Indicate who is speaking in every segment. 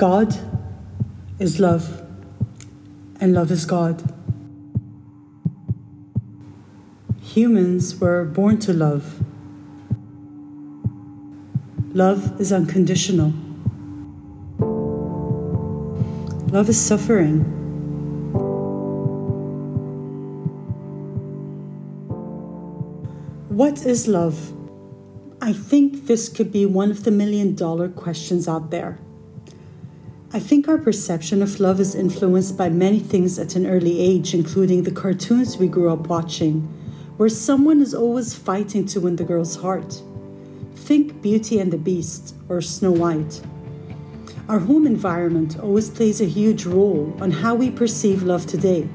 Speaker 1: God is love, and love is God. Humans were born to love. Love is unconditional. Love is suffering. What is love? I think this could be one of the million dollar questions out there. I think our perception of love is influenced by many things at an early age, including the cartoons we grew up watching, where someone is always fighting to win the girl's heart. Think Beauty and the Beast or Snow White. Our home environment always plays a huge role on how we perceive love today.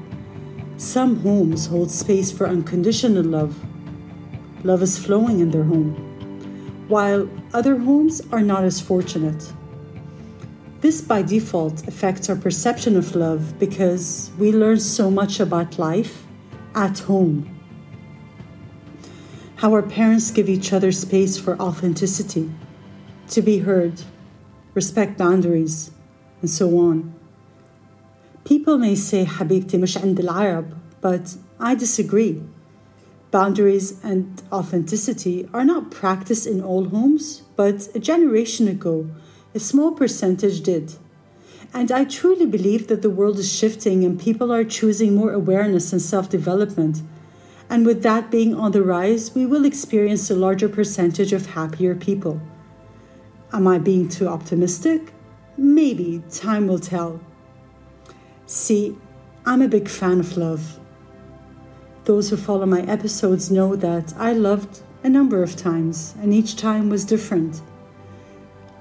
Speaker 1: Some homes hold space for unconditional love. Love is flowing in their home, while other homes are not as fortunate. This by default affects our perception of love because we learn so much about life at home. How our parents give each other space for authenticity, to be heard, respect boundaries, and so on. People may say حبيبتي مش عند العرب, but I disagree. Boundaries and authenticity are not practiced in all homes, but a generation ago, a small percentage did. And I truly believe that the world is shifting and people are choosing more awareness and self development. And with that being on the rise, we will experience a larger percentage of happier people. Am I being too optimistic? Maybe, time will tell. See, I'm a big fan of love. Those who follow my episodes know that I loved a number of times, and each time was different.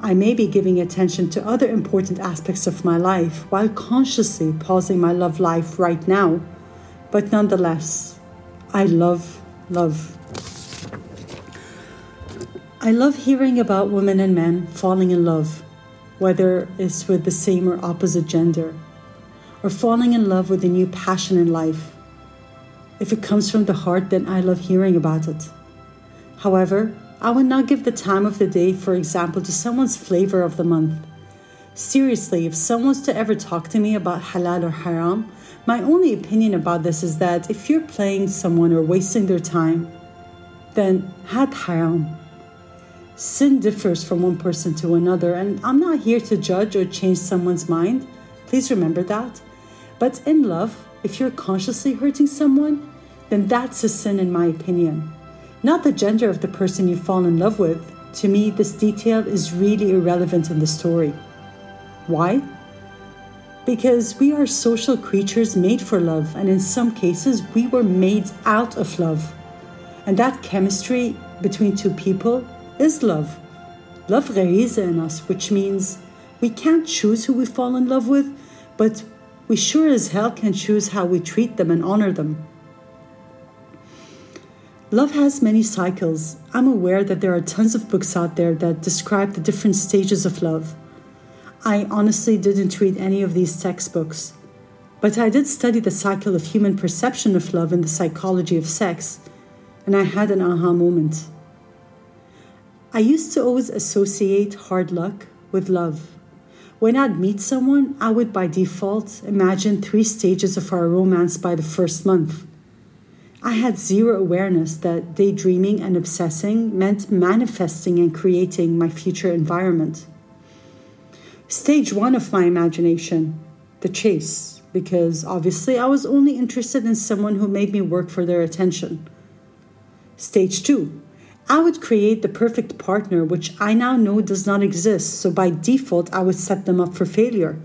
Speaker 1: I may be giving attention to other important aspects of my life while consciously pausing my love life right now, but nonetheless, I love love. I love hearing about women and men falling in love, whether it's with the same or opposite gender, or falling in love with a new passion in life. If it comes from the heart, then I love hearing about it. However, I would not give the time of the day, for example, to someone's flavor of the month. Seriously, if someone's to ever talk to me about halal or haram, my only opinion about this is that if you're playing someone or wasting their time, then had haram. Sin differs from one person to another, and I'm not here to judge or change someone's mind. Please remember that. But in love, if you're consciously hurting someone, then that's a sin, in my opinion not the gender of the person you fall in love with. To me, this detail is really irrelevant in the story. Why? Because we are social creatures made for love, and in some cases, we were made out of love. And that chemistry between two people is love. Love غريزة in us, which means we can't choose who we fall in love with, but we sure as hell can choose how we treat them and honor them. Love has many cycles. I'm aware that there are tons of books out there that describe the different stages of love. I honestly didn't read any of these textbooks, but I did study the cycle of human perception of love in the psychology of sex, and I had an aha moment. I used to always associate hard luck with love. When I'd meet someone, I would by default imagine three stages of our romance by the first month. I had zero awareness that daydreaming and obsessing meant manifesting and creating my future environment. Stage one of my imagination, the chase, because obviously I was only interested in someone who made me work for their attention. Stage two, I would create the perfect partner, which I now know does not exist, so by default, I would set them up for failure.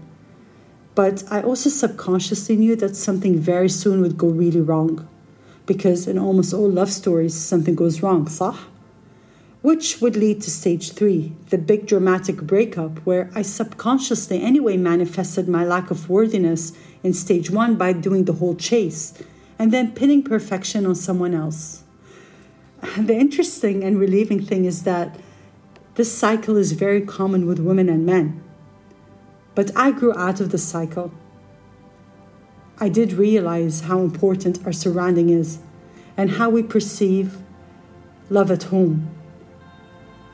Speaker 1: But I also subconsciously knew that something very soon would go really wrong because in almost all love stories, something goes wrong, صح? Which would lead to stage three, the big dramatic breakup, where I subconsciously anyway manifested my lack of worthiness in stage one by doing the whole chase and then pinning perfection on someone else. The interesting and relieving thing is that this cycle is very common with women and men. But I grew out of the cycle I did realize how important our surrounding is and how we perceive love at home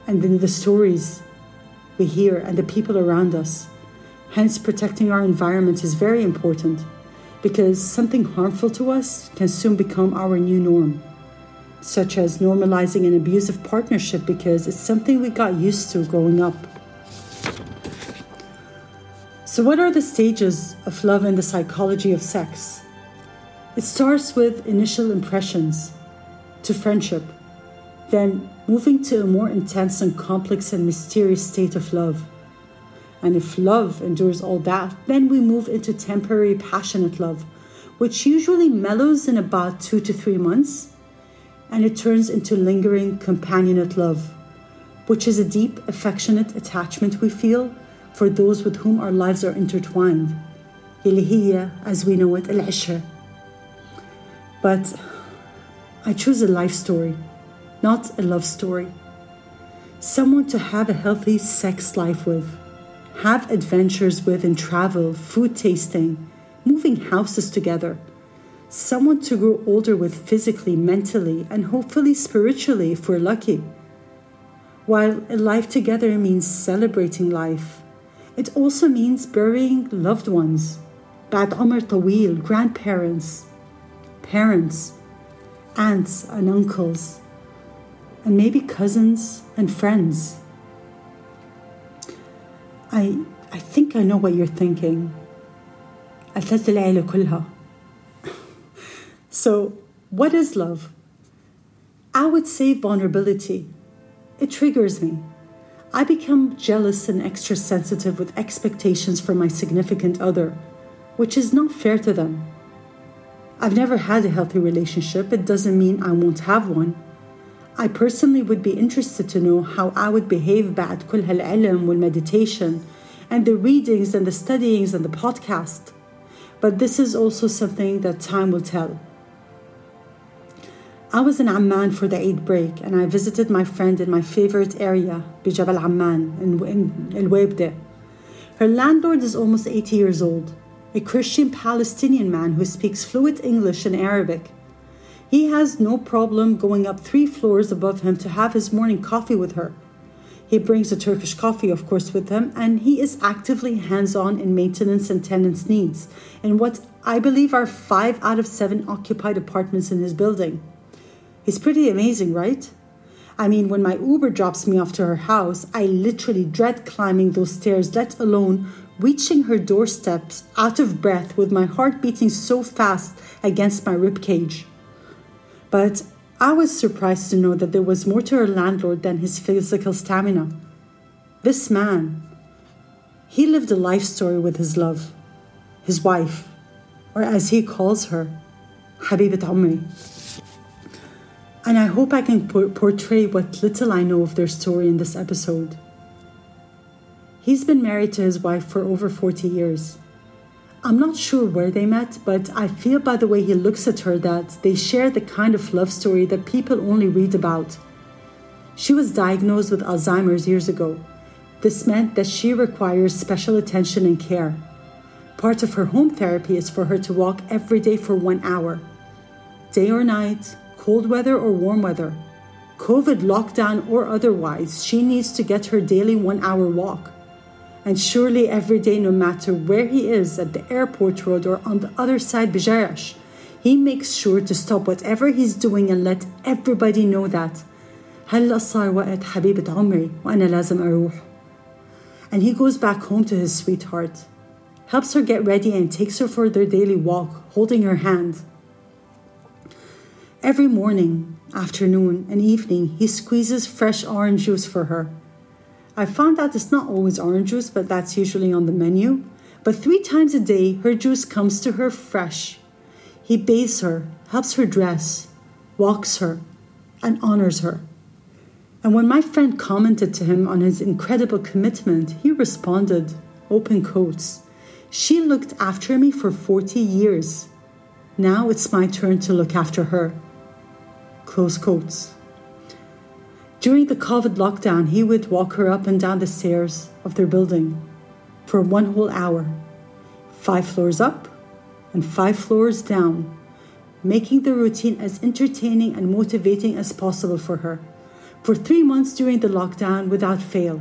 Speaker 1: and in the stories we hear and the people around us. Hence, protecting our environment is very important because something harmful to us can soon become our new norm, such as normalizing an abusive partnership because it's something we got used to growing up. So, what are the stages of love in the psychology of sex? It starts with initial impressions to friendship, then moving to a more intense and complex and mysterious state of love. And if love endures all that, then we move into temporary passionate love, which usually mellows in about two to three months, and it turns into lingering companionate love, which is a deep, affectionate attachment we feel for those with whom our lives are intertwined. as we know it, al but I choose a life story, not a love story. Someone to have a healthy sex life with, have adventures with and travel, food tasting, moving houses together. Someone to grow older with physically, mentally, and hopefully spiritually if we're lucky. While a life together means celebrating life, it also means burying loved ones, بعد عمر طويل, grandparents, parents, aunts and uncles, and maybe cousins and friends. I, I think I know what you're thinking. So, what is love? I would say vulnerability. It triggers me. I become jealous and extra sensitive with expectations from my significant other, which is not fair to them. I've never had a healthy relationship. It doesn't mean I won't have one. I personally would be interested to know how I would behave بعد كل هالعلم والmeditation and the readings and the studyings and the podcast. But this is also something that time will tell. I was in Amman for the Eid break and I visited my friend in my favorite area, Bijabal Amman in, in El Webde. Her landlord is almost 80 years old a Christian Palestinian man who speaks fluent English and Arabic. He has no problem going up three floors above him to have his morning coffee with her. He brings a Turkish coffee, of course, with him, and he is actively hands on in maintenance and tenants' needs in what I believe are five out of seven occupied apartments in his building. He's pretty amazing, right? I mean, when my Uber drops me off to her house, I literally dread climbing those stairs, let alone reaching her doorsteps out of breath with my heart beating so fast against my ribcage. But I was surprised to know that there was more to her landlord than his physical stamina. This man, he lived a life story with his love, his wife, or as he calls her, Habibat Umri. And I hope I can portray what little I know of their story in this episode. He's been married to his wife for over 40 years. I'm not sure where they met, but I feel by the way he looks at her that they share the kind of love story that people only read about. She was diagnosed with Alzheimer's years ago. This meant that she requires special attention and care. Part of her home therapy is for her to walk every day for one hour. Day or night, cold weather or warm weather, COVID lockdown or otherwise, she needs to get her daily one hour walk and surely every day, no matter where he is at the airport road or on the other side Bijarash, he makes sure to stop whatever he's doing and let everybody know that هلا صار وقت حبيبة عمري وأنا لازم أروح. And he goes back home to his sweetheart, helps her get ready and takes her for their daily walk, holding her hand. Every morning, afternoon, and evening, he squeezes fresh orange juice for her I found out it's not always orange juice, but that's usually on the menu. But three times a day, her juice comes to her fresh. He bathes her, helps her dress, walks her, and honors her. And when my friend commented to him on his incredible commitment, he responded, open quotes, She looked after me for 40 years. Now it's my turn to look after her. Close quotes. During the COVID lockdown, he would walk her up and down the stairs of their building for one whole hour, five floors up and five floors down, making the routine as entertaining and motivating as possible for her for three months during the lockdown without fail.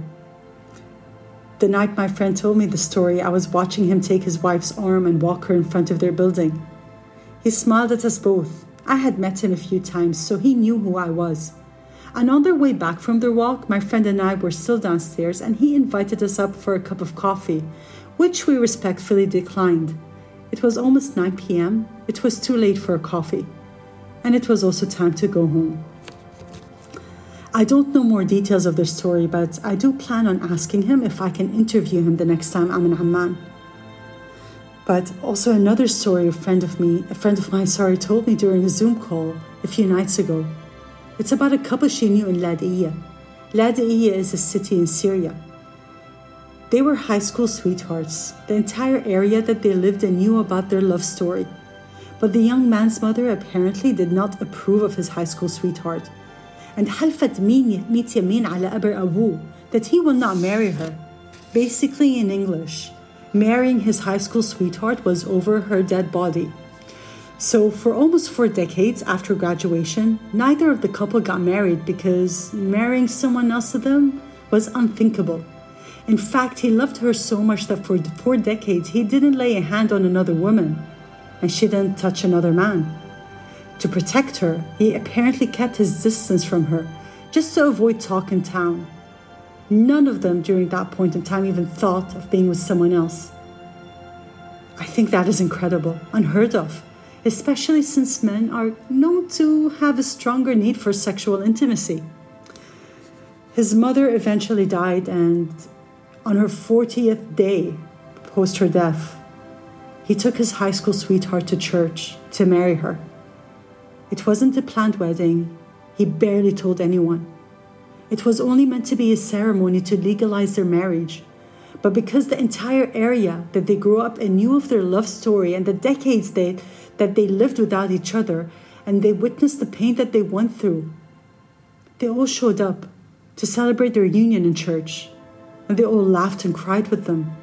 Speaker 1: The night my friend told me the story, I was watching him take his wife's arm and walk her in front of their building. He smiled at us both. I had met him a few times, so he knew who I was. And on their way back from their walk, my friend and I were still downstairs, and he invited us up for a cup of coffee, which we respectfully declined. It was almost 9 pm. It was too late for a coffee. And it was also time to go home. I don't know more details of the story, but I do plan on asking him if I can interview him the next time I'm in Amman. But also another story a friend of me, a friend of mine, sorry, told me during a Zoom call a few nights ago. It's about a couple she knew in Ladiyya. Ladiyya is a city in Syria. They were high school sweethearts. The entire area that they lived in knew about their love story. But the young man's mother apparently did not approve of his high school sweetheart and حلفت ميت يمين على قبر أبوه that he will not marry her. Basically, in English, marrying his high school sweetheart was over her dead body. So, for almost four decades after graduation, neither of the couple got married because marrying someone else to them was unthinkable. In fact, he loved her so much that for four decades he didn't lay a hand on another woman, and she didn't touch another man. To protect her, he apparently kept his distance from her, just to avoid talk in town. None of them during that point in time even thought of being with someone else. I think that is incredible, unheard of, especially since men are known to have a stronger need for sexual intimacy. His mother eventually died, and on her 40th day post her death, he took his high school sweetheart to church to marry her. It wasn't a planned wedding. He barely told anyone. It was only meant to be a ceremony to legalize their marriage. But because the entire area that they grew up in knew of their love story and the decades they, that they lived without each other, and they witnessed the pain that they went through, they all showed up to celebrate their union in church, and they all laughed and cried with them.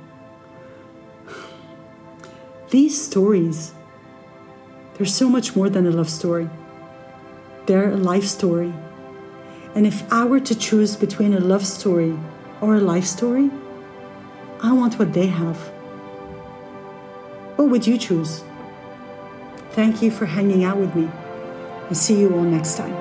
Speaker 1: These stories they're so much more than a love story, they're a life story. And if I were to choose between a love story or a life story, I want what they have. What would you choose? Thank you for hanging out with me, and see you all next time.